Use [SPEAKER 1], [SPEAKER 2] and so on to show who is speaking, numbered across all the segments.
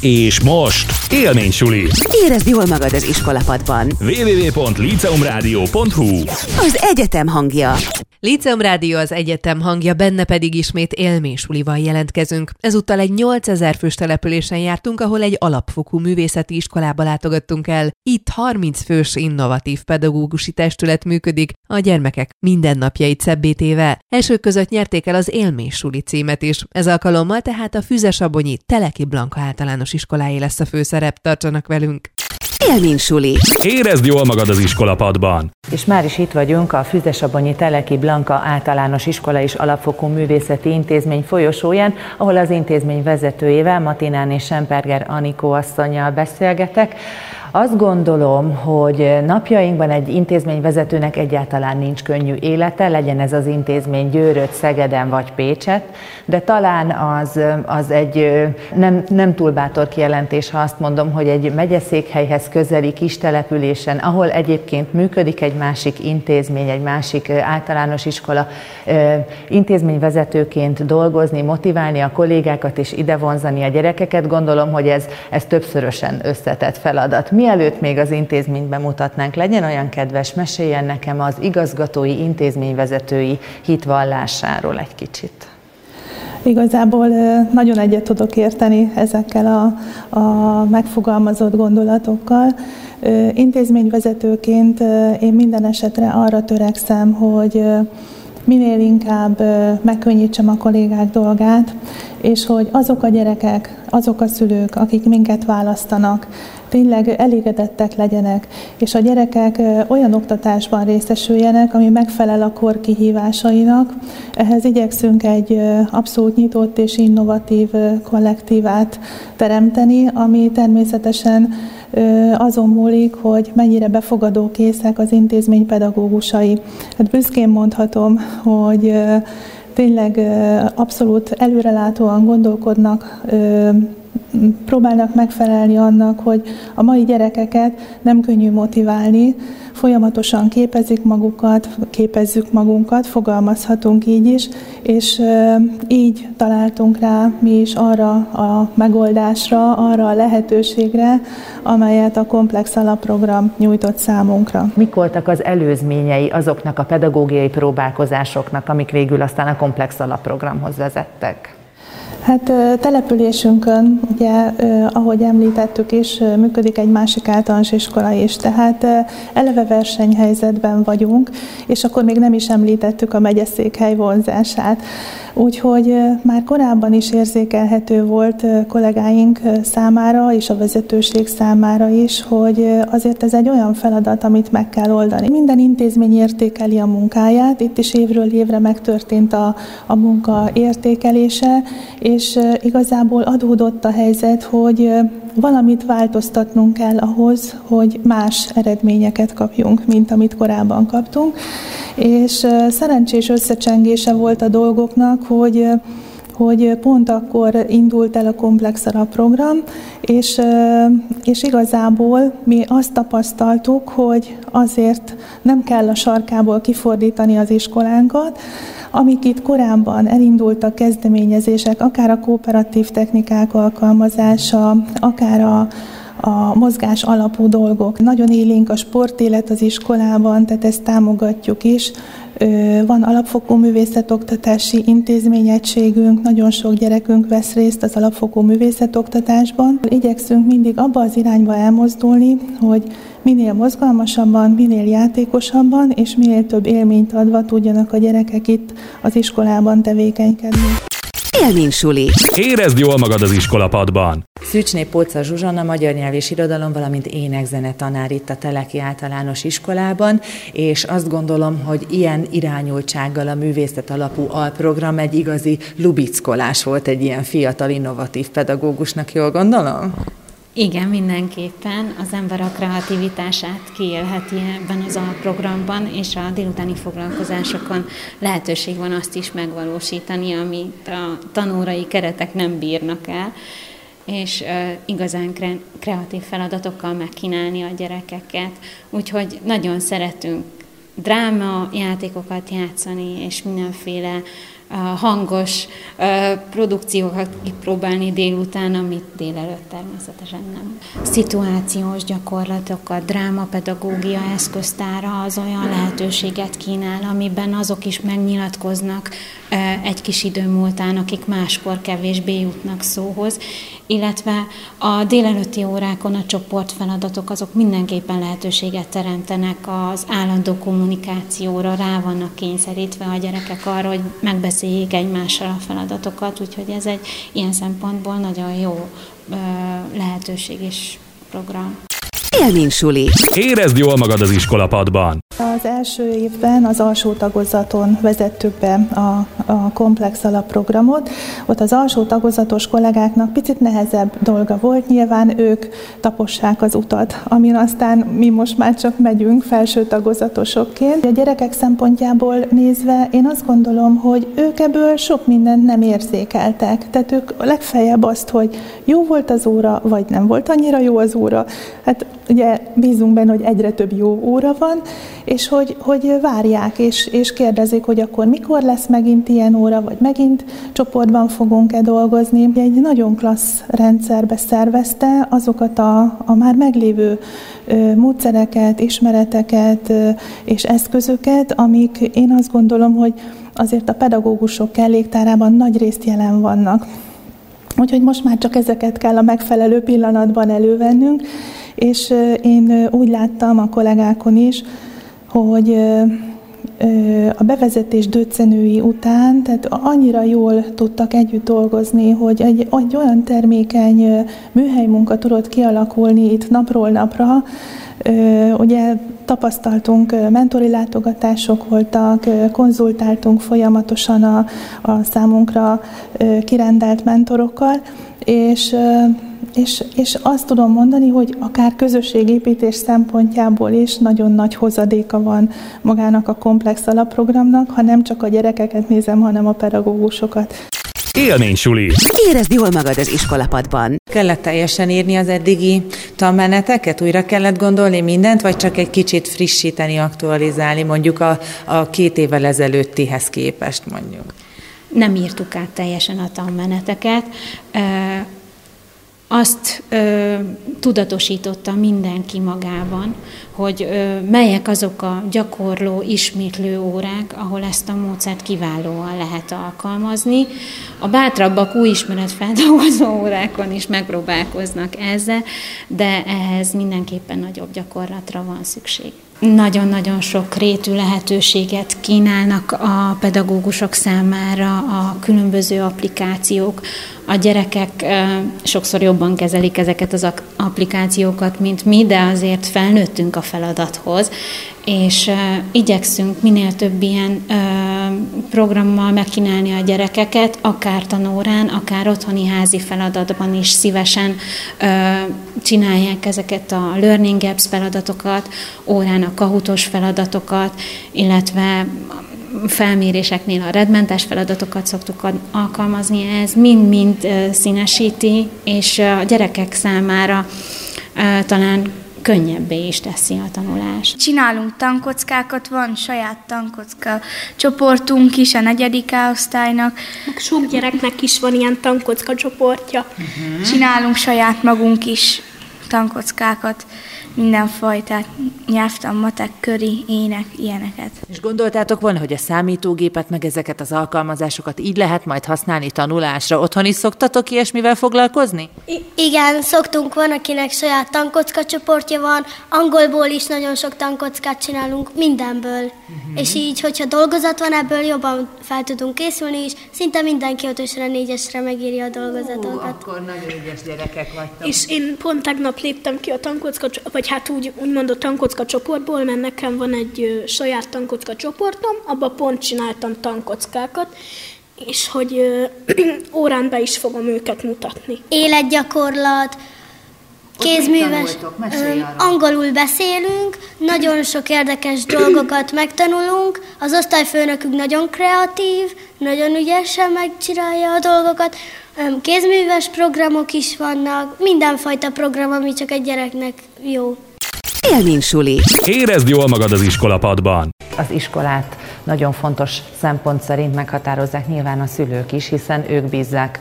[SPEAKER 1] És most élménysuli.
[SPEAKER 2] Érezd jól magad az iskolapadban.
[SPEAKER 1] www.liceumradio.hu
[SPEAKER 2] Az egyetem hangja.
[SPEAKER 3] Liceum Rádió az egyetem hangja, benne pedig ismét élménysulival jelentkezünk. Ezúttal egy 8000 fős településen jártunk, ahol egy alapfokú művészeti iskolába látogattunk el. Itt 30 fős innovatív pedagógusi testület működik, a gyermekek mindennapjait szebbé téve. Elsők között nyerték el az élménysuli címet is. Ez alkalommal tehát a Füzesabonyi Teleki Blanka általános iskolái lesz a főszerep, tartsanak velünk!
[SPEAKER 2] Élménysuli.
[SPEAKER 1] Érezd jól magad az iskolapadban.
[SPEAKER 4] És már is itt vagyunk a Füzesabonyi Teleki Blanka általános iskola és alapfokú művészeti intézmény folyosóján, ahol az intézmény vezetőjével, Matinán és Semperger Anikó asszonyjal beszélgetek. Azt gondolom, hogy napjainkban egy intézményvezetőnek egyáltalán nincs könnyű élete, legyen ez az intézmény Győröt, Szegeden vagy Pécset, de talán az, az egy nem, nem túl bátor kijelentés, ha azt mondom, hogy egy megyeszékhelyhez közeli kis településen, ahol egyébként működik egy másik intézmény, egy másik általános iskola, intézményvezetőként dolgozni, motiválni a kollégákat és ide vonzani a gyerekeket, gondolom, hogy ez, ez többszörösen összetett feladat. Mielőtt még az intézményt bemutatnánk, legyen olyan kedves, meséljen nekem az igazgatói, intézményvezetői hitvallásáról egy kicsit.
[SPEAKER 5] Igazából nagyon egyet tudok érteni ezekkel a, a megfogalmazott gondolatokkal. Intézményvezetőként én minden esetre arra törekszem, hogy minél inkább megkönnyítsem a kollégák dolgát, és hogy azok a gyerekek, azok a szülők, akik minket választanak, tényleg elégedettek legyenek, és a gyerekek olyan oktatásban részesüljenek, ami megfelel a kor kihívásainak. Ehhez igyekszünk egy abszolút nyitott és innovatív kollektívát teremteni, ami természetesen azon múlik, hogy mennyire befogadókészek az intézmény pedagógusai. Hát büszkén mondhatom, hogy tényleg abszolút előrelátóan gondolkodnak próbálnak megfelelni annak, hogy a mai gyerekeket nem könnyű motiválni, folyamatosan képezik magukat, képezzük magunkat, fogalmazhatunk így is, és így találtunk rá mi is arra a megoldásra, arra a lehetőségre, amelyet a komplex alapprogram nyújtott számunkra.
[SPEAKER 4] Mik voltak az előzményei azoknak a pedagógiai próbálkozásoknak, amik végül aztán a komplex alapprogramhoz vezettek?
[SPEAKER 5] Hát településünkön, ugye, ahogy említettük is, működik egy másik általános iskola is, tehát eleve versenyhelyzetben vagyunk, és akkor még nem is említettük a megyeszékhely vonzását. Úgyhogy már korábban is érzékelhető volt kollégáink számára és a vezetőség számára is, hogy azért ez egy olyan feladat, amit meg kell oldani. Minden intézmény értékeli a munkáját, itt is évről évre megtörtént a, a munka értékelése, és igazából adódott a helyzet, hogy valamit változtatnunk kell ahhoz, hogy más eredményeket kapjunk, mint amit korábban kaptunk. És szerencsés összecsengése volt a dolgoknak, hogy hogy pont akkor indult el a komplex program, és, és igazából mi azt tapasztaltuk, hogy azért nem kell a sarkából kifordítani az iskolánkat, amik itt korábban elindultak kezdeményezések, akár a kooperatív technikák alkalmazása, akár a, a mozgás alapú dolgok. Nagyon élénk a sportélet az iskolában, tehát ezt támogatjuk is. Van alapfokú művészetoktatási intézményegységünk, nagyon sok gyerekünk vesz részt az alapfokú művészetoktatásban. Igyekszünk mindig abba az irányba elmozdulni, hogy minél mozgalmasabban, minél játékosabban és minél több élményt adva tudjanak a gyerekek itt az iskolában tevékenykedni.
[SPEAKER 2] Élménysuli.
[SPEAKER 1] Érezd jól magad az iskolapadban.
[SPEAKER 4] Szűcsné Póca Zsuzsanna, magyar nyelv és irodalom, valamint énekzene tanár itt a Teleki általános iskolában, és azt gondolom, hogy ilyen irányultsággal a művészet alapú alprogram egy igazi lubickolás volt egy ilyen fiatal, innovatív pedagógusnak, jól gondolom?
[SPEAKER 6] Igen, mindenképpen az ember a kreativitását kiélheti ebben az alprogramban, és a délutáni foglalkozásokon lehetőség van azt is megvalósítani, amit a tanórai keretek nem bírnak el, és uh, igazán kre- kreatív feladatokkal megkínálni a gyerekeket. Úgyhogy nagyon szeretünk dráma játékokat játszani, és mindenféle hangos produkciókat kipróbálni délután, amit délelőtt természetesen nem. Szituációs gyakorlatokat, drámapedagógia eszköztára az olyan lehetőséget kínál, amiben azok is megnyilatkoznak egy kis idő múltán, akik máskor kevésbé jutnak szóhoz, illetve a délelőtti órákon a csoportfeladatok azok mindenképpen lehetőséget teremtenek az állandó kommunikációra, rá vannak kényszerítve a gyerekek arra, hogy megbeszéljék egymással a feladatokat, úgyhogy ez egy ilyen szempontból nagyon jó lehetőség és program.
[SPEAKER 2] Élménysuli.
[SPEAKER 1] Érezd jól magad az iskolapadban.
[SPEAKER 5] Az első évben az alsó tagozaton vezettük be a, a komplex alapprogramot. Ott az alsó tagozatos kollégáknak picit nehezebb dolga volt, nyilván ők tapossák az utat, amin aztán mi most már csak megyünk felső tagozatosokként. A gyerekek szempontjából nézve én azt gondolom, hogy ők ebből sok mindent nem érzékeltek. Tehát ők legfeljebb azt, hogy jó volt az óra, vagy nem volt annyira jó az óra. Hát ugye bízunk benne, hogy egyre több jó óra van, és hogy, hogy várják, és, és kérdezik, hogy akkor mikor lesz megint ilyen óra, vagy megint csoportban fogunk-e dolgozni. Egy nagyon klassz rendszerbe szervezte azokat a, a már meglévő módszereket, ismereteket és eszközöket, amik én azt gondolom, hogy azért a pedagógusok kelléktárában nagy részt jelen vannak. Úgyhogy most már csak ezeket kell a megfelelő pillanatban elővennünk, és én úgy láttam a kollégákon is, hogy a bevezetés döccenői után, tehát annyira jól tudtak együtt dolgozni, hogy egy, egy olyan termékeny műhely munka tudott kialakulni itt napról napra, Ugye tapasztaltunk, mentori látogatások voltak, konzultáltunk folyamatosan a, a számunkra kirendelt mentorokkal, és és, és azt tudom mondani, hogy akár közösségépítés szempontjából is nagyon nagy hozadéka van magának a komplex alapprogramnak, ha nem csak a gyerekeket nézem, hanem a pedagógusokat.
[SPEAKER 1] Élménysuli.
[SPEAKER 2] Érezd jól magad az iskolapadban.
[SPEAKER 4] Kellett teljesen írni az eddigi tanmeneteket? Újra kellett gondolni mindent, vagy csak egy kicsit frissíteni, aktualizálni, mondjuk a, a két évvel ezelőttihez képest mondjuk?
[SPEAKER 6] Nem írtuk át teljesen a tanmeneteket azt ö, tudatosította mindenki magában, hogy ö, melyek azok a gyakorló, ismétlő órák, ahol ezt a módszert kiválóan lehet alkalmazni. A bátrabbak új ismeretfeldolgozó órákon is megpróbálkoznak ezzel, de ehhez mindenképpen nagyobb gyakorlatra van szükség nagyon-nagyon sok rétű lehetőséget kínálnak a pedagógusok számára a különböző applikációk. A gyerekek sokszor jobban kezelik ezeket az applikációkat, mint mi, de azért felnőttünk a feladathoz, és igyekszünk minél több ilyen programmal megkínálni a gyerekeket, akár tanórán, akár otthoni házi feladatban is szívesen csinálják ezeket a Learning Apps feladatokat, órán a kahutos feladatokat, illetve felméréseknél a redmentes feladatokat szoktuk alkalmazni, ez mind-mind színesíti, és a gyerekek számára talán könnyebbé is teszi a tanulást.
[SPEAKER 7] Csinálunk tankockákat, van saját tankocka csoportunk is a negyedik osztálynak.
[SPEAKER 8] Meg sok gyereknek is van ilyen tankocka csoportja.
[SPEAKER 7] Uh-huh. Csinálunk saját magunk is tankockákat mindenfajtát, nyelvtan, matek, köri, ének, ilyeneket.
[SPEAKER 4] És gondoltátok volna, hogy a számítógépet, meg ezeket az alkalmazásokat így lehet majd használni tanulásra? Otthon is szoktatok ilyesmivel foglalkozni?
[SPEAKER 8] I- igen, szoktunk, van, akinek saját tankocka csoportja van, angolból is nagyon sok tankockát csinálunk, mindenből. Uh-huh. És így, hogyha dolgozat van, ebből jobban fel tudunk készülni, és szinte mindenki ötösre, négyesre megírja a dolgozatokat. Ó,
[SPEAKER 4] akkor nagyon ügyes gyerekek vagytok.
[SPEAKER 8] És én pont tegnap léptem ki a tankocka, vagy hát úgy, úgymond a tankocka csoportból, mert nekem van egy ö, saját tankocka csoportom, abban pont csináltam tankockákat, és hogy ö, órán be is fogom őket mutatni.
[SPEAKER 7] Életgyakorlat, kézműves, angolul beszélünk, nagyon sok érdekes dolgokat megtanulunk, az osztályfőnökünk nagyon kreatív, nagyon ügyesen megcsinálja a dolgokat, kézműves programok is vannak, mindenfajta program, ami csak egy gyereknek jó.
[SPEAKER 2] Élménysuli.
[SPEAKER 1] Érezd jól magad az iskolapadban.
[SPEAKER 4] Az iskolát nagyon fontos szempont szerint meghatározzák nyilván a szülők is, hiszen ők bízzák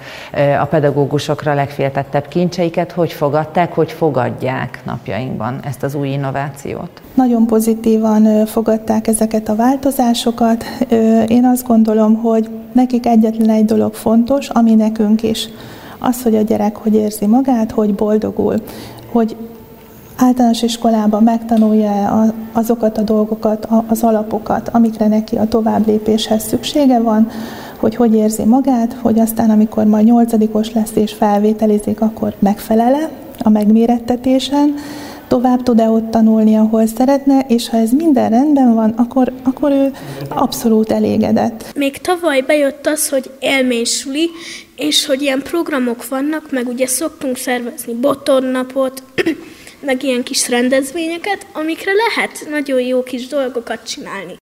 [SPEAKER 4] a pedagógusokra legféltettebb kincseiket, hogy fogadták, hogy fogadják napjainkban ezt az új innovációt.
[SPEAKER 5] Nagyon pozitívan fogadták ezeket a változásokat. Én azt gondolom, hogy nekik egyetlen egy dolog fontos, ami nekünk is. Az, hogy a gyerek hogy érzi magát, hogy boldogul, hogy általános iskolában megtanulja azokat a dolgokat, az alapokat, amikre neki a tovább lépéshez szüksége van, hogy hogy érzi magát, hogy aztán amikor majd nyolcadikos lesz és felvételizik, akkor megfelele a megmérettetésen, tovább tud-e ott tanulni, ahol szeretne, és ha ez minden rendben van, akkor, akkor ő abszolút elégedett.
[SPEAKER 9] Még tavaly bejött az, hogy élménysuli, és hogy ilyen programok vannak, meg ugye szoktunk szervezni botornapot, meg ilyen kis rendezvényeket, amikre lehet nagyon jó kis dolgokat csinálni.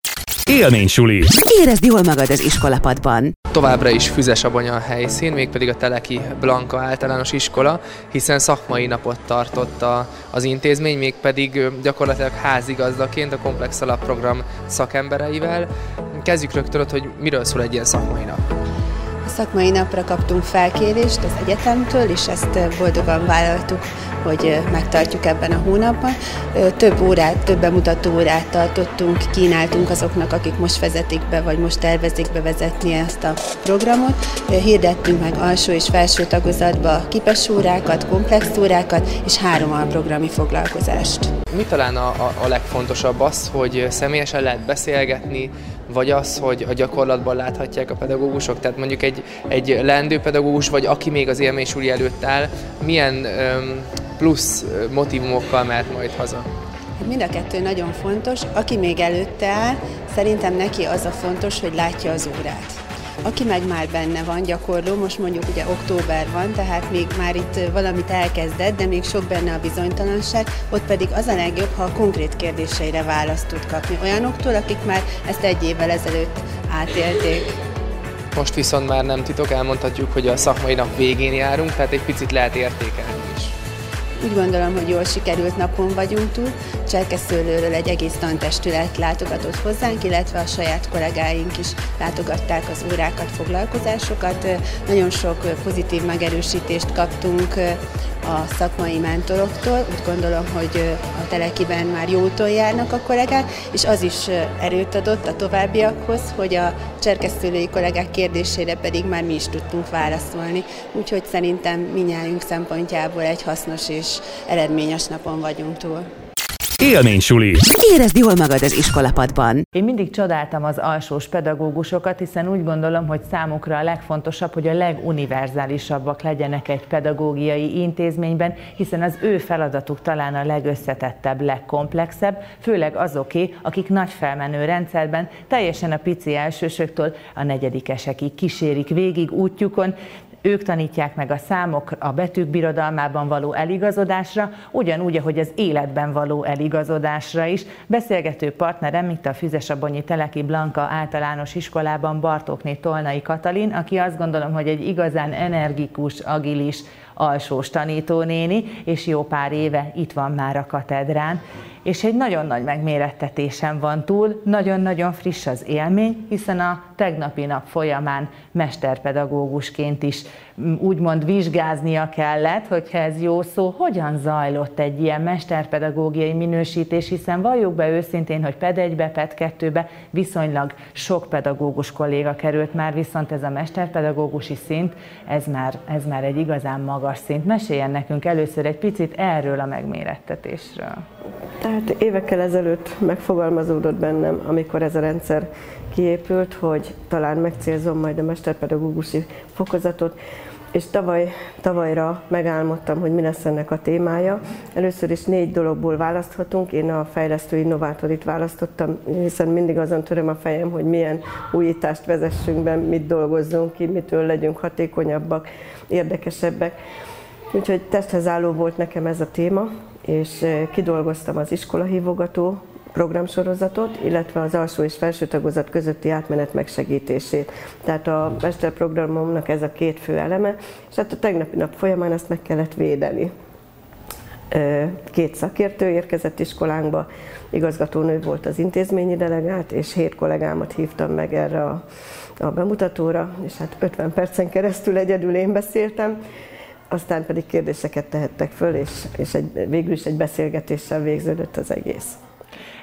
[SPEAKER 1] Élménysuli.
[SPEAKER 2] Érezd jól magad az iskolapadban.
[SPEAKER 10] Továbbra is füzes abanya a helyszín, mégpedig a Teleki Blanka általános iskola, hiszen szakmai napot tartotta az intézmény, mégpedig gyakorlatilag házigazdaként a Komplex Alapprogram szakembereivel. Kezdjük rögtön ott, hogy miről szól egy ilyen szakmai nap.
[SPEAKER 11] A szakmai napra kaptunk felkérést az egyetemtől, és ezt boldogan vállaltuk hogy megtartjuk ebben a hónapban. Több órát, több bemutató órát tartottunk, kínáltunk azoknak, akik most vezetik be, vagy most tervezik bevezetni ezt a programot. Hirdettünk meg alsó és felső tagozatba kipes órákat, komplex órákat, és három alprogrami foglalkozást.
[SPEAKER 10] Mi talán a, a, a legfontosabb az, hogy személyesen lehet beszélgetni, vagy az, hogy a gyakorlatban láthatják a pedagógusok, tehát mondjuk egy, egy leendő pedagógus, vagy aki még az élménysúli előtt áll, milyen öm, plusz motivumokkal mehet majd haza?
[SPEAKER 11] Hát mind a kettő nagyon fontos. Aki még előtte áll, szerintem neki az a fontos, hogy látja az órát. Aki meg már benne van gyakorló, most mondjuk ugye október van, tehát még már itt valamit elkezdett, de még sok benne a bizonytalanság, ott pedig az a legjobb, ha a konkrét kérdéseire választ tud kapni olyanoktól, akik már ezt egy évvel ezelőtt átélték.
[SPEAKER 10] Most viszont már nem titok, elmondhatjuk, hogy a szakmai nap végén járunk, tehát egy picit lehet értékelni is.
[SPEAKER 11] Úgy gondolom, hogy jól sikerült napon vagyunk túl. Cserkeszőlőről egy egész tantestület látogatott hozzánk, illetve a saját kollégáink is látogatták az órákat, foglalkozásokat. Nagyon sok pozitív megerősítést kaptunk a szakmai mentoroktól. Úgy gondolom, hogy a telekiben már jó úton járnak a kollégák, és az is erőt adott a továbbiakhoz, hogy a cserkesztőlői kollégák kérdésére pedig már mi is tudtunk válaszolni. Úgyhogy szerintem minnyájunk szempontjából egy hasznos és eredményes napon vagyunk túl.
[SPEAKER 1] Élménysuli.
[SPEAKER 2] Érezd jól magad az iskolapadban.
[SPEAKER 4] Én mindig csodáltam az alsós pedagógusokat, hiszen úgy gondolom, hogy számukra a legfontosabb, hogy a leguniverzálisabbak legyenek egy pedagógiai intézményben, hiszen az ő feladatuk talán a legösszetettebb, legkomplexebb, főleg azoké, akik nagy felmenő rendszerben teljesen a pici elsősöktől a negyedikesekig kísérik végig útjukon, ők tanítják meg a számok a betűk birodalmában való eligazodásra, ugyanúgy, ahogy az életben való eligazodásra is. Beszélgető partnerem itt a Füzesabonyi Teleki Blanka általános iskolában Bartókné Tolnai Katalin, aki azt gondolom, hogy egy igazán energikus, agilis, alsós tanítónéni, és jó pár éve itt van már a katedrán és egy nagyon nagy megmérettetésen van túl, nagyon-nagyon friss az élmény, hiszen a tegnapi nap folyamán mesterpedagógusként is úgymond vizsgáznia kellett, hogyha ez jó szó, hogyan zajlott egy ilyen mesterpedagógiai minősítés, hiszen valljuk be őszintén, hogy PED 1-be, PED 2-be viszonylag sok pedagógus kolléga került már, viszont ez a mesterpedagógusi szint, ez már, ez már egy igazán magas szint. Meséljen nekünk először egy picit erről a megmérettetésről.
[SPEAKER 12] Tehát évekkel ezelőtt megfogalmazódott bennem, amikor ez a rendszer kiépült, hogy talán megcélzom majd a mesterpedagógusi fokozatot, és tavaly, tavalyra megálmodtam, hogy mi lesz ennek a témája. Először is négy dologból választhatunk. Én a fejlesztő innovátorit választottam, hiszen mindig azon töröm a fejem, hogy milyen újítást vezessünk be, mit dolgozzunk ki, mitől legyünk hatékonyabbak, érdekesebbek. Úgyhogy testhez álló volt nekem ez a téma, és kidolgoztam az iskolahívogató programsorozatot, illetve az alsó és felső tagozat közötti átmenet megsegítését. Tehát a mesterprogramomnak ez a két fő eleme, és hát a tegnapi nap folyamán ezt meg kellett védeni. Két szakértő érkezett iskolánkba, igazgatónő volt az intézményi delegát, és hét kollégámat hívtam meg erre a, a bemutatóra, és hát 50 percen keresztül egyedül én beszéltem, aztán pedig kérdéseket tehettek föl, és, és egy, végül is egy beszélgetéssel végződött az egész.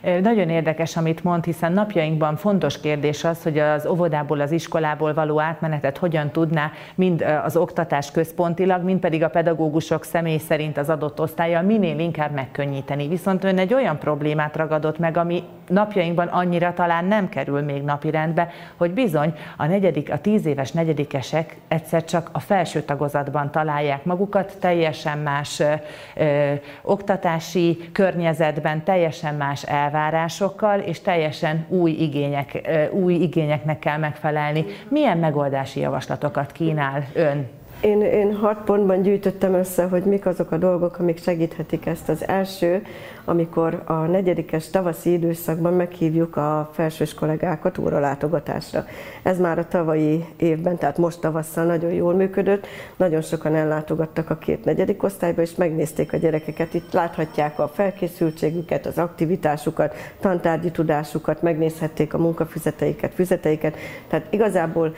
[SPEAKER 4] Nagyon érdekes, amit mond, hiszen napjainkban fontos kérdés az, hogy az óvodából, az iskolából való átmenetet hogyan tudná mind az oktatás központilag, mind pedig a pedagógusok személy szerint az adott osztálya minél inkább megkönnyíteni. Viszont ön egy olyan problémát ragadott meg, ami napjainkban annyira talán nem kerül még napirendbe, hogy bizony a negyedik, a tíz éves negyedikesek egyszer csak a felső tagozatban találják magukat, teljesen más ö, ö, oktatási környezetben, teljesen más elvárásokkal, és teljesen új, igények, új igényeknek kell megfelelni. Milyen megoldási javaslatokat kínál ön
[SPEAKER 12] én, én hat pontban gyűjtöttem össze, hogy mik azok a dolgok, amik segíthetik ezt. Az első, amikor a negyedikes tavaszi időszakban meghívjuk a felsős kollégákat óralátogatásra. Ez már a tavalyi évben, tehát most tavasszal nagyon jól működött. Nagyon sokan ellátogattak a két negyedik osztályba, és megnézték a gyerekeket. Itt láthatják a felkészültségüket, az aktivitásukat, tantárgyi tudásukat, megnézhették a munkafüzeteiket, füzeteiket. Tehát igazából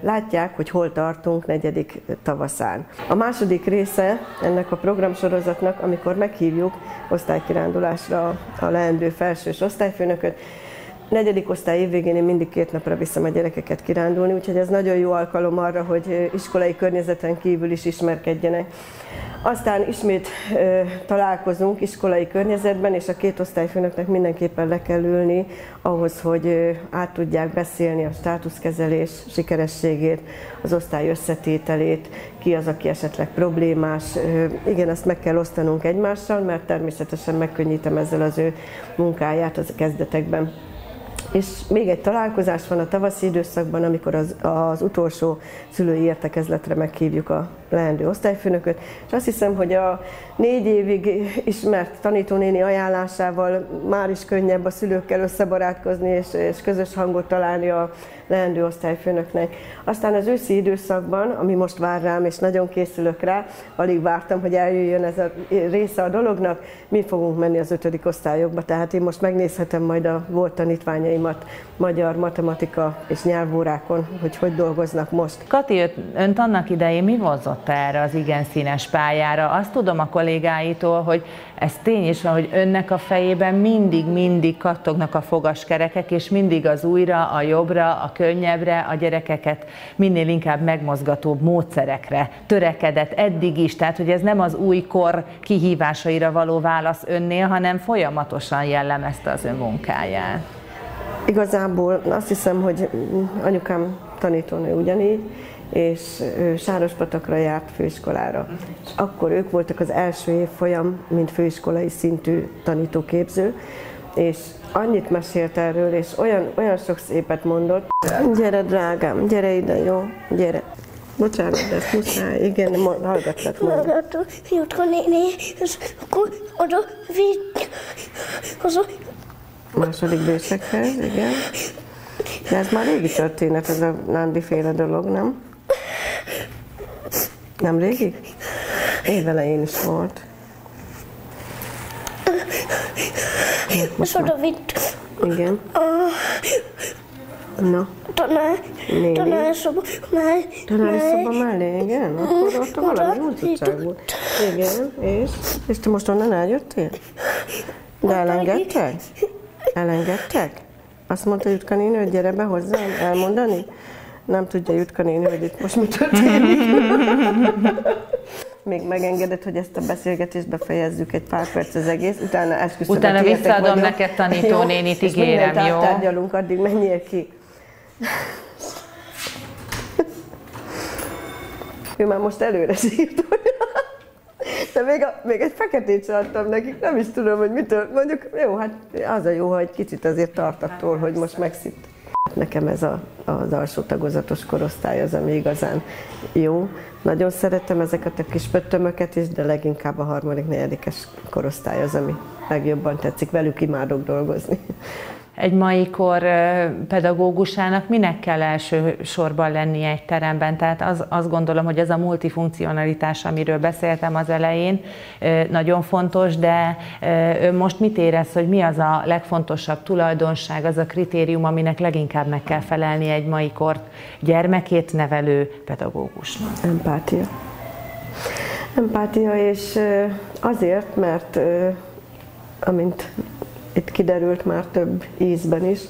[SPEAKER 12] látják, hogy hol tartunk negyedik tavaszán. A második része ennek a programsorozatnak, amikor meghívjuk osztálykirándulásra a leendő felsős osztályfőnököt, negyedik osztály évvégén én mindig két napra viszem a gyerekeket kirándulni, úgyhogy ez nagyon jó alkalom arra, hogy iskolai környezeten kívül is ismerkedjenek. Aztán ismét ö, találkozunk iskolai környezetben, és a két osztályfőnöknek mindenképpen le kell ülni ahhoz, hogy ö, át tudják beszélni a státuszkezelés sikerességét, az osztály összetételét, ki az, aki esetleg problémás. Ö, igen, ezt meg kell osztanunk egymással, mert természetesen megkönnyítem ezzel az ő munkáját az kezdetekben. És még egy találkozás van a tavaszi időszakban, amikor az, az utolsó szülői értekezletre meghívjuk a leendő osztályfőnököt, és azt hiszem, hogy a négy évig ismert tanítónéni ajánlásával már is könnyebb a szülőkkel összebarátkozni és, és közös hangot találni a leendő osztályfőnöknek. Aztán az őszi időszakban, ami most vár rám, és nagyon készülök rá, alig vártam, hogy eljöjjön ez a része a dolognak, mi fogunk menni az ötödik osztályokba, tehát én most megnézhetem majd a volt tanítványaimat magyar, matematika és nyelvórákon, hogy hogy dolgoznak most.
[SPEAKER 4] Kati, önt annak idején mi vonzott erre az igen színes pályára? Azt tudom a kollégáitól, hogy ez tény is van, hogy önnek a fejében mindig-mindig kattognak a fogaskerekek, és mindig az újra, a jobbra, a könnyebbre, a gyerekeket minél inkább megmozgatóbb módszerekre törekedett eddig is, tehát hogy ez nem az új kor kihívásaira való válasz önnél, hanem folyamatosan jellemezte az ön munkáját.
[SPEAKER 12] Igazából azt hiszem, hogy anyukám tanítónő ugyanígy, és Sárospatakra járt főiskolára. És akkor ők voltak az első évfolyam, mint főiskolai szintű tanítóképző, és annyit mesélt erről, és olyan, olyan sok szépet mondott. Gyere, drágám, gyere ide, jó? Gyere. Bocsánat, de ezt muszáj, igen, hallgatlak
[SPEAKER 8] majd. Hallgatok, Jutka néni, és akkor oda vitt, haza.
[SPEAKER 12] Második bősekhez, igen. De ez már régi történet, ez a Nandi féle dolog, nem? Nem régi? Évelején is volt.
[SPEAKER 8] Most oda vitt.
[SPEAKER 12] Igen. Na.
[SPEAKER 8] Tanár, tanárszoba mellé.
[SPEAKER 12] Tanárszoba mellé, igen? Akkor ott valami útutság volt. Igen, és? És te most onnan eljöttél? De elengedtek? Elengedtek? Azt mondta Jutka néni, hogy gyere be hozzám elmondani? Nem tudja Jutka néni, hogy itt most mi történik. Még megengedett, hogy ezt a beszélgetést befejezzük egy pár perc az egész, utána esküszöm.
[SPEAKER 4] Utána visszaadom vagyok. neked tanítónénit, ígérem, jó?
[SPEAKER 12] És tárgyalunk, addig menjél ki. ő már most előre sírt, de még, a, még egy feketét sem adtam nekik, nem is tudom, hogy mitől. Mondjuk, jó, hát az a jó, hogy kicsit azért tart attól, hogy most megszipt. Nekem ez a, az alsó tagozatos korosztály az, ami igazán jó. Nagyon szeretem ezeket a kis pöttömöket is, de leginkább a harmadik, negyedikes korosztály az, ami legjobban tetszik. Velük imádok dolgozni.
[SPEAKER 4] Egy mai kor pedagógusának minek kell első sorban lennie egy teremben. Tehát az, azt gondolom, hogy ez a multifunkcionalitás, amiről beszéltem az elején, nagyon fontos, de most mit érez, hogy mi az a legfontosabb tulajdonság, az a kritérium, aminek leginkább meg kell felelni egy mai kort gyermekét nevelő pedagógusnak?
[SPEAKER 12] Empátia. Empátia, és azért, mert amint itt kiderült már több ízben is,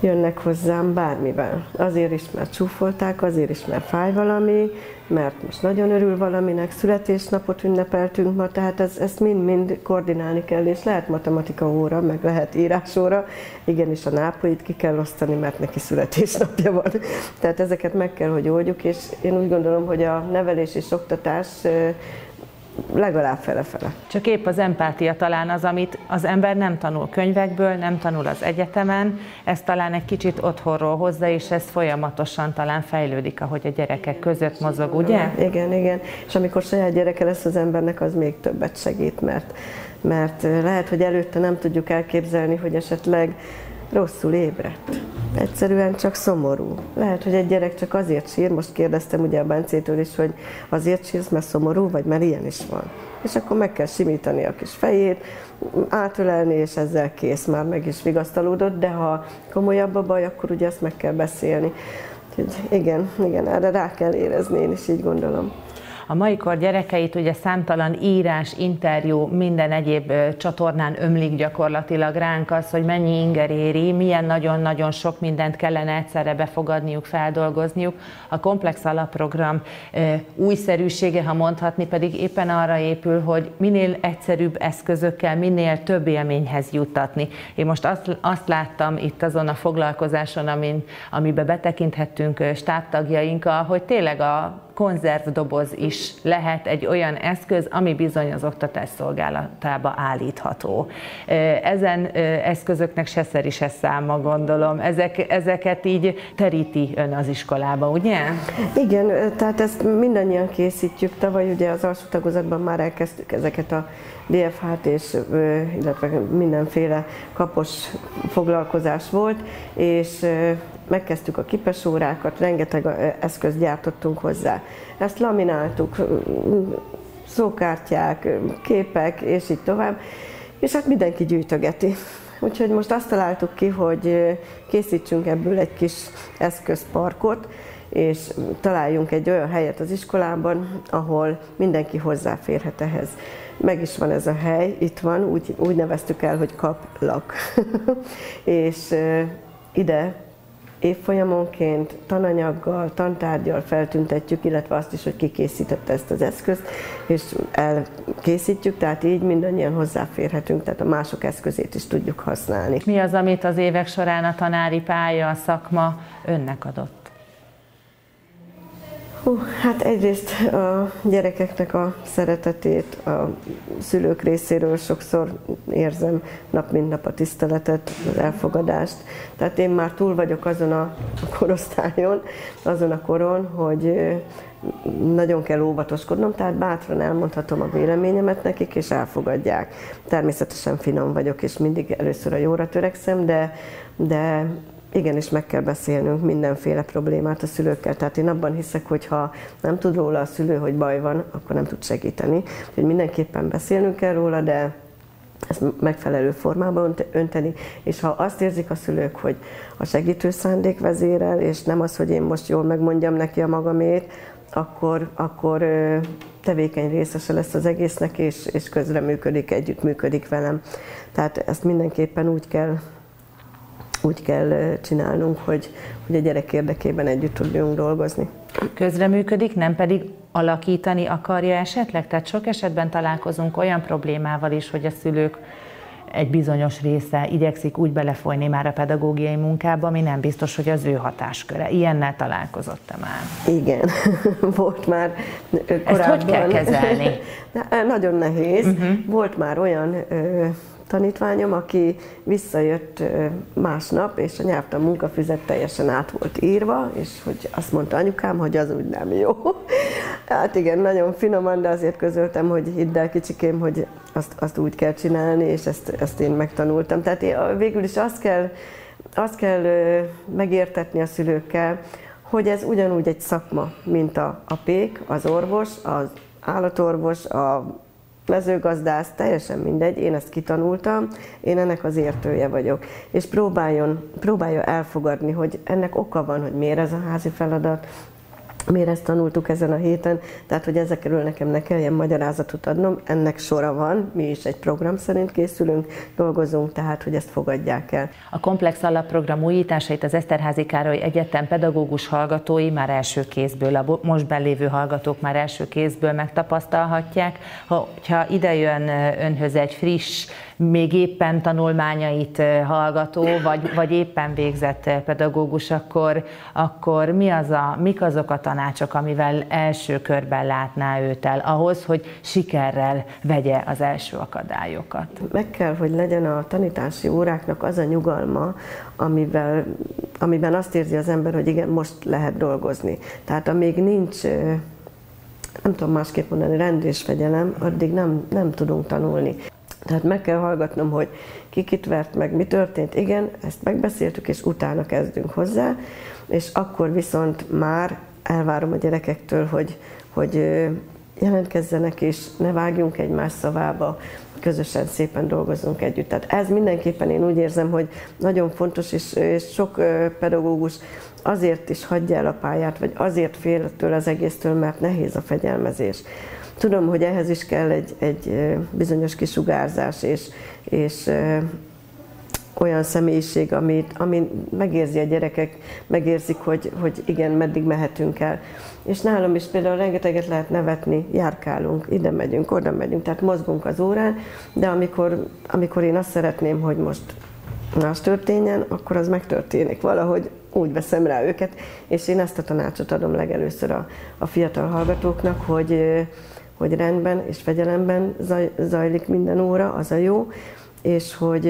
[SPEAKER 12] jönnek hozzám bármivel. Azért is, mert csúfolták, azért is, mert fáj valami, mert most nagyon örül valaminek, születésnapot ünnepeltünk ma, tehát ez, ezt mind-mind koordinálni kell, és lehet matematika óra, meg lehet írásóra, igenis a nápolyt ki kell osztani, mert neki születésnapja van. Tehát ezeket meg kell, hogy oldjuk, és én úgy gondolom, hogy a nevelés és oktatás legalább fele-fele.
[SPEAKER 4] Csak épp az empátia talán az, amit az ember nem tanul könyvekből, nem tanul az egyetemen, ez talán egy kicsit otthonról hozza, és ez folyamatosan talán fejlődik, ahogy a gyerekek között mozog, ugye?
[SPEAKER 12] Igen, igen. És amikor saját gyereke lesz az embernek, az még többet segít, mert, mert lehet, hogy előtte nem tudjuk elképzelni, hogy esetleg rosszul ébredt. Egyszerűen csak szomorú. Lehet, hogy egy gyerek csak azért sír, most kérdeztem ugye a Bencétől is, hogy azért sírsz, mert szomorú, vagy mert ilyen is van. És akkor meg kell simítani a kis fejét, átölelni, és ezzel kész, már meg is vigasztalódott, de ha komolyabb a baj, akkor ugye ezt meg kell beszélni. Úgyhogy igen, igen, erre rá kell érezni, én is így gondolom.
[SPEAKER 4] A mai kor gyerekeit ugye számtalan írás, interjú, minden egyéb csatornán ömlik gyakorlatilag ránk az, hogy mennyi inger éri, milyen nagyon-nagyon sok mindent kellene egyszerre befogadniuk, feldolgozniuk. A komplex alapprogram újszerűsége, ha mondhatni, pedig éppen arra épül, hogy minél egyszerűbb eszközökkel, minél több élményhez juttatni. Én most azt, azt láttam itt azon a foglalkozáson, amin, amiben betekinthettünk stábtagjainkkal, hogy tényleg a konzervdoboz is lehet egy olyan eszköz, ami bizony az oktatás szolgálatába állítható. Ezen eszközöknek se szeri, se száma, gondolom. Ezek, ezeket így teríti ön az iskolába, ugye?
[SPEAKER 12] Igen, tehát ezt mindannyian készítjük. Tavaly ugye az alsó tagozatban már elkezdtük ezeket a DFH-t, és, illetve mindenféle kapos foglalkozás volt, és megkezdtük a kipesórákat, rengeteg eszközt gyártottunk hozzá. Ezt lamináltuk, szókártyák, képek, és így tovább, és hát mindenki gyűjtögeti. Úgyhogy most azt találtuk ki, hogy készítsünk ebből egy kis eszközparkot, és találjunk egy olyan helyet az iskolában, ahol mindenki hozzáférhet ehhez. Meg is van ez a hely, itt van, úgy, úgy neveztük el, hogy kaplak. és ide évfolyamonként tananyaggal, tantárgyal feltüntetjük, illetve azt is, hogy ki készítette ezt az eszközt, és elkészítjük, tehát így mindannyian hozzáférhetünk, tehát a mások eszközét is tudjuk használni.
[SPEAKER 4] Mi az, amit az évek során a tanári pálya, a szakma önnek adott?
[SPEAKER 12] Hú, hát egyrészt a gyerekeknek a szeretetét, a szülők részéről sokszor érzem nap mint nap a tiszteletet, az elfogadást. Tehát én már túl vagyok azon a korosztályon, azon a koron, hogy nagyon kell óvatoskodnom, tehát bátran elmondhatom a véleményemet nekik, és elfogadják. Természetesen finom vagyok, és mindig először a jóra törekszem, de, de igenis meg kell beszélnünk mindenféle problémát a szülőkkel. Tehát én abban hiszek, hogy ha nem tud róla a szülő, hogy baj van, akkor nem tud segíteni. Hogy mindenképpen beszélnünk kell róla, de ezt megfelelő formában önteni, és ha azt érzik a szülők, hogy a segítő szándék vezérel, és nem az, hogy én most jól megmondjam neki a magamét, akkor, akkor tevékeny részese lesz az egésznek, és, és közreműködik, együttműködik velem. Tehát ezt mindenképpen úgy kell úgy kell csinálnunk, hogy, hogy a gyerek érdekében együtt tudjunk dolgozni.
[SPEAKER 4] Közreműködik, nem pedig alakítani akarja esetleg? Tehát sok esetben találkozunk olyan problémával is, hogy a szülők egy bizonyos része igyekszik úgy belefolyni már a pedagógiai munkába, ami nem biztos, hogy az ő hatásköre. Ilyennel találkozott-e már?
[SPEAKER 12] Igen, volt már korábban.
[SPEAKER 4] Ezt hogy kell kezelni?
[SPEAKER 12] Nagyon nehéz. Uh-huh. Volt már olyan tanítványom, aki visszajött másnap, és a nyelvtan munkafüzet teljesen át volt írva, és hogy azt mondta anyukám, hogy az úgy nem jó. Hát igen, nagyon finoman, de azért közöltem, hogy hidd el kicsikém, hogy azt, azt úgy kell csinálni, és ezt, ezt én megtanultam. Tehát én, végül is azt kell, azt kell megértetni a szülőkkel, hogy ez ugyanúgy egy szakma, mint a, a pék, az orvos, az állatorvos, a mezőgazdász, teljesen mindegy, én ezt kitanultam, én ennek az értője vagyok. És próbáljon, próbálja elfogadni, hogy ennek oka van, hogy miért ez a házi feladat, miért ezt tanultuk ezen a héten, tehát hogy ezekről nekem ne kelljen magyarázatot adnom, ennek sora van, mi is egy program szerint készülünk, dolgozunk, tehát hogy ezt fogadják el.
[SPEAKER 4] A komplex alapprogram újításait az Eszterházi Károly Egyetem pedagógus hallgatói már első kézből, a most belévő hallgatók már első kézből megtapasztalhatják. Ha idejön önhöz egy friss még éppen tanulmányait hallgató, vagy, vagy éppen végzett pedagógus, akkor, akkor mi az a, mik azok a tanácsok, amivel első körben látná őt el, ahhoz, hogy sikerrel vegye az első akadályokat?
[SPEAKER 12] Meg kell, hogy legyen a tanítási óráknak az a nyugalma, amivel, amiben azt érzi az ember, hogy igen, most lehet dolgozni. Tehát amíg nincs nem tudom másképp mondani, rend és fegyelem, addig nem, nem tudunk tanulni. Tehát meg kell hallgatnom, hogy ki kit vert meg, mi történt. Igen, ezt megbeszéltük, és utána kezdünk hozzá, és akkor viszont már elvárom a gyerekektől, hogy, hogy jelentkezzenek, és ne vágjunk egymás szavába, közösen szépen dolgozunk együtt. Tehát ez mindenképpen én úgy érzem, hogy nagyon fontos, és, és sok pedagógus azért is hagyja el a pályát, vagy azért fél tőle az egésztől, mert nehéz a fegyelmezés. Tudom, hogy ehhez is kell egy, egy bizonyos kisugárzás, és, és olyan személyiség, amit, ami megérzi a gyerekek, megérzik, hogy, hogy igen, meddig mehetünk el. És nálam is például rengeteget lehet nevetni, járkálunk, ide megyünk, oda megyünk, tehát mozgunk az órán, de amikor, amikor én azt szeretném, hogy most más történjen, akkor az megtörténik. Valahogy úgy veszem rá őket, és én ezt a tanácsot adom legelőször a, a fiatal hallgatóknak, hogy hogy rendben és fegyelemben zaj, zajlik minden óra, az a jó, és hogy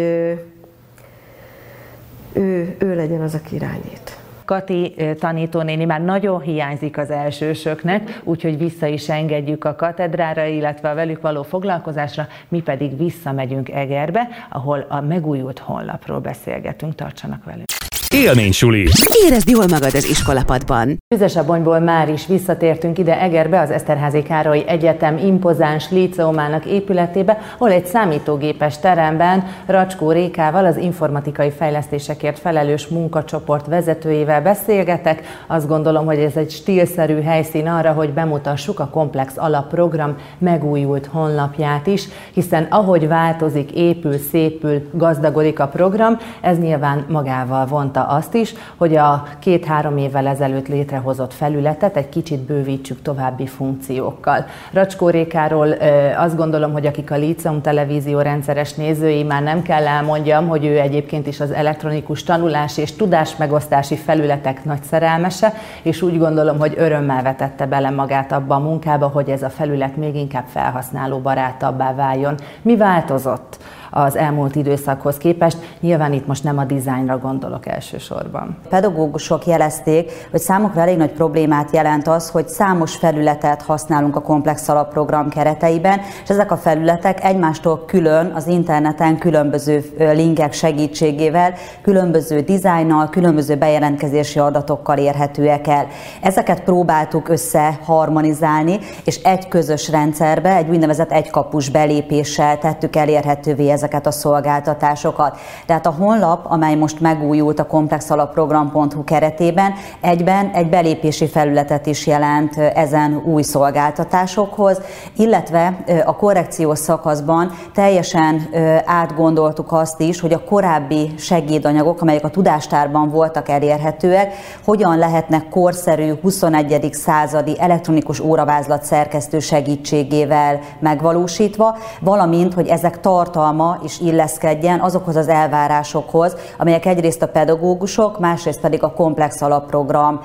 [SPEAKER 12] ő, ő legyen az, aki irányít.
[SPEAKER 4] Kati tanítónéni már nagyon hiányzik az elsősöknek, úgyhogy vissza is engedjük a katedrára, illetve a velük való foglalkozásra, mi pedig visszamegyünk Egerbe, ahol a megújult honlapról beszélgetünk, tartsanak velünk.
[SPEAKER 1] Élménysuli.
[SPEAKER 2] Érezd jól magad az iskolapadban.
[SPEAKER 4] Füzesabonyból már is visszatértünk ide Egerbe, az Eszterházi Károly Egyetem impozáns líceumának épületébe, ahol egy számítógépes teremben Racskó Rékával, az informatikai fejlesztésekért felelős munkacsoport vezetőjével beszélgetek. Azt gondolom, hogy ez egy stílszerű helyszín arra, hogy bemutassuk a komplex alapprogram megújult honlapját is, hiszen ahogy változik, épül, szépül, gazdagodik a program, ez nyilván magával vonta azt is, hogy a két-három évvel ezelőtt létrehozott felületet egy kicsit bővítsük további funkciókkal. Racskó Rékáról azt gondolom, hogy akik a Líceum televízió rendszeres nézői, már nem kell elmondjam, hogy ő egyébként is az elektronikus tanulási és tudásmegosztási felületek nagy szerelmese, és úgy gondolom, hogy örömmel vetette bele magát abba a munkába, hogy ez a felület még inkább felhasználó barátabbá váljon. Mi változott? Az elmúlt időszakhoz képest. Nyilván itt most nem a dizájnra gondolok elsősorban.
[SPEAKER 13] Pedagógusok jelezték, hogy számukra elég nagy problémát jelent az, hogy számos felületet használunk a komplex alapprogram kereteiben, és ezek a felületek egymástól külön az interneten különböző linkek segítségével, különböző dizájnnal, különböző bejelentkezési adatokkal érhetőek el. Ezeket próbáltuk összeharmonizálni, és egy közös rendszerbe, egy úgynevezett egykapus belépéssel tettük elérhetővé ezeket ezeket a szolgáltatásokat. Tehát a honlap, amely most megújult a komplexalapprogram.hu keretében, egyben egy belépési felületet is jelent ezen új szolgáltatásokhoz, illetve a korrekciós szakaszban teljesen átgondoltuk azt is, hogy a korábbi segédanyagok, amelyek a tudástárban voltak elérhetőek, hogyan lehetnek korszerű 21. századi elektronikus óravázlat szerkesztő segítségével megvalósítva, valamint, hogy ezek tartalma is illeszkedjen azokhoz az elvárásokhoz, amelyek egyrészt a pedagógusok, másrészt pedig a komplex alapprogram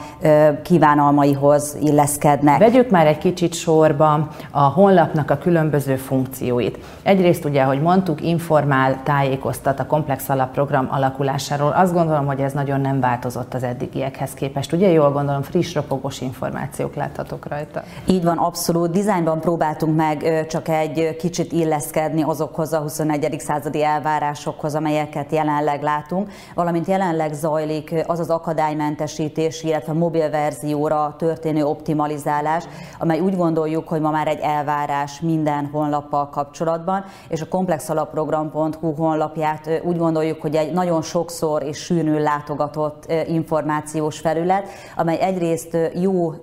[SPEAKER 13] kívánalmaihoz illeszkednek.
[SPEAKER 4] Vegyük már egy kicsit sorba a honlapnak a különböző funkcióit. Egyrészt ugye, ahogy mondtuk, informál, tájékoztat a komplex alapprogram alakulásáról. Azt gondolom, hogy ez nagyon nem változott az eddigiekhez képest. Ugye jól gondolom, friss, ropogós információk láthatók rajta.
[SPEAKER 13] Így van, abszolút. Dizájnban próbáltunk meg csak egy kicsit illeszkedni azokhoz a 21. századi elvárásokhoz, amelyeket jelenleg látunk, valamint jelenleg zajlik az az akadálymentesítés, illetve mobil verzióra történő optimalizálás, amely úgy gondoljuk, hogy ma már egy elvárás minden honlappal kapcsolatban, és a komplexalapprogram.hu honlapját úgy gondoljuk, hogy egy nagyon sokszor és sűrűn látogatott információs felület, amely egyrészt jó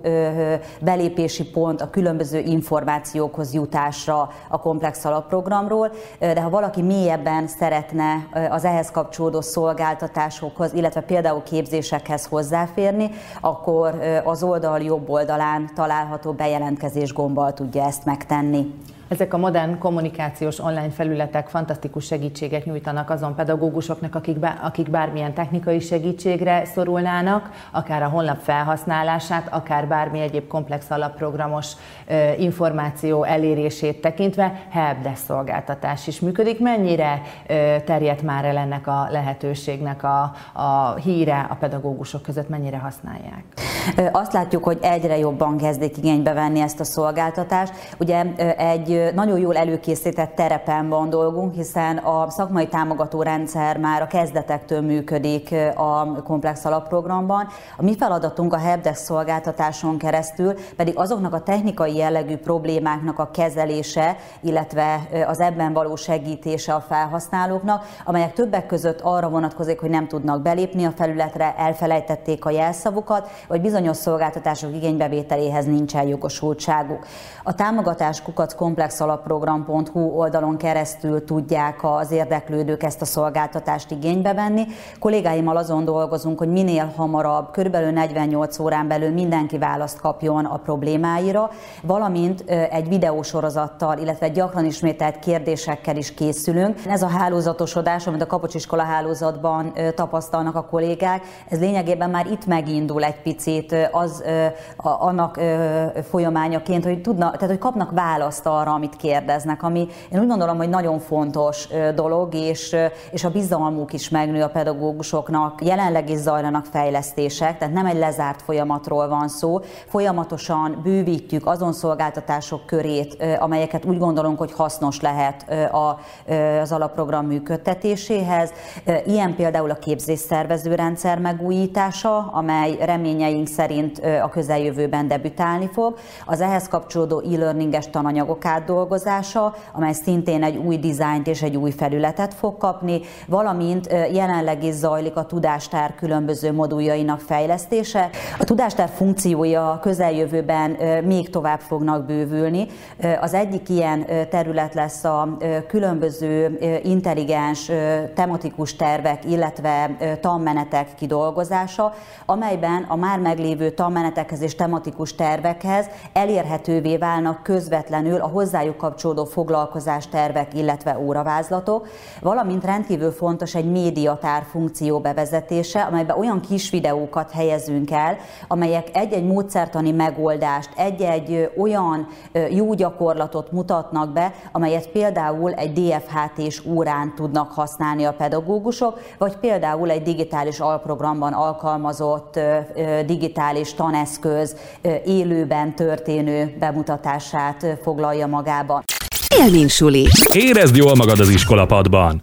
[SPEAKER 13] belépési pont a különböző információkhoz jutásra a komplex alapprogramról, de ha valaki mélyebben szeretne az ehhez kapcsolódó szolgáltatásokhoz, illetve például képzésekhez hozzáférni, akkor az oldal jobb oldalán található bejelentkezés gombbal tudja ezt megtenni.
[SPEAKER 4] Ezek a modern kommunikációs online felületek fantasztikus segítséget nyújtanak azon pedagógusoknak, akik, bár, akik bármilyen technikai segítségre szorulnának, akár a honlap felhasználását, akár bármi egyéb komplex alapprogramos ö, információ elérését tekintve helpdesk szolgáltatás is működik. Mennyire ö, terjedt már el ennek a lehetőségnek a, a híre a pedagógusok között, mennyire használják?
[SPEAKER 13] Azt látjuk, hogy egyre jobban kezdik igénybe venni ezt a szolgáltatást. Ugye egy nagyon jól előkészített terepen van dolgunk, hiszen a szakmai támogató rendszer már a kezdetektől működik a komplex alapprogramban. A mi feladatunk a helpdesk szolgáltatáson keresztül pedig azoknak a technikai jellegű problémáknak a kezelése, illetve az ebben való segítése a felhasználóknak, amelyek többek között arra vonatkozik, hogy nem tudnak belépni a felületre, elfelejtették a jelszavukat, vagy bizonyos szolgáltatások igénybevételéhez nincsen jogosultságuk. A támogatás kukac komplex komplexalapprogram.hu oldalon keresztül tudják az érdeklődők ezt a szolgáltatást igénybe venni. Kollégáimmal azon dolgozunk, hogy minél hamarabb, körülbelül 48 órán belül mindenki választ kapjon a problémáira, valamint egy videósorozattal, illetve gyakran ismételt kérdésekkel is készülünk. Ez a hálózatosodás, amit a Kapocsiskola hálózatban tapasztalnak a kollégák, ez lényegében már itt megindul egy picit az annak folyamányaként, hogy, tudna, tehát, hogy kapnak választ arra, amit kérdeznek, ami én úgy gondolom, hogy nagyon fontos dolog, és, és a bizalmuk is megnő a pedagógusoknak. Jelenleg is zajlanak fejlesztések, tehát nem egy lezárt folyamatról van szó. Folyamatosan bővítjük azon szolgáltatások körét, amelyeket úgy gondolunk, hogy hasznos lehet az alapprogram működtetéséhez. Ilyen például a képzésszervező rendszer megújítása, amely reményeink szerint a közeljövőben debütálni fog. Az ehhez kapcsolódó e-learninges tananyagok átdolgozása, amely szintén egy új dizájnt és egy új felületet fog kapni, valamint jelenleg is zajlik a tudástár különböző moduljainak fejlesztése. A tudástár funkciója a közeljövőben még tovább fognak bővülni. Az egyik ilyen terület lesz a különböző intelligens tematikus tervek, illetve tanmenetek kidolgozása, amelyben a már meglévő tanmenetekhez és tematikus tervekhez elérhetővé válnak közvetlenül a hozzájuk kapcsolódó foglalkozástervek, illetve óravázlatok, valamint rendkívül fontos egy médiatár funkció bevezetése, amelyben olyan kis videókat helyezünk el, amelyek egy-egy módszertani megoldást, egy-egy olyan jó gyakorlatot mutatnak be, amelyet például egy DFHT-s órán tudnak használni a pedagógusok, vagy például egy digitális alprogramban alkalmazott digitális taneszköz élőben történő bemutatását foglalja magában.
[SPEAKER 2] Élmény suli.
[SPEAKER 1] Érezd jól magad az iskolapadban.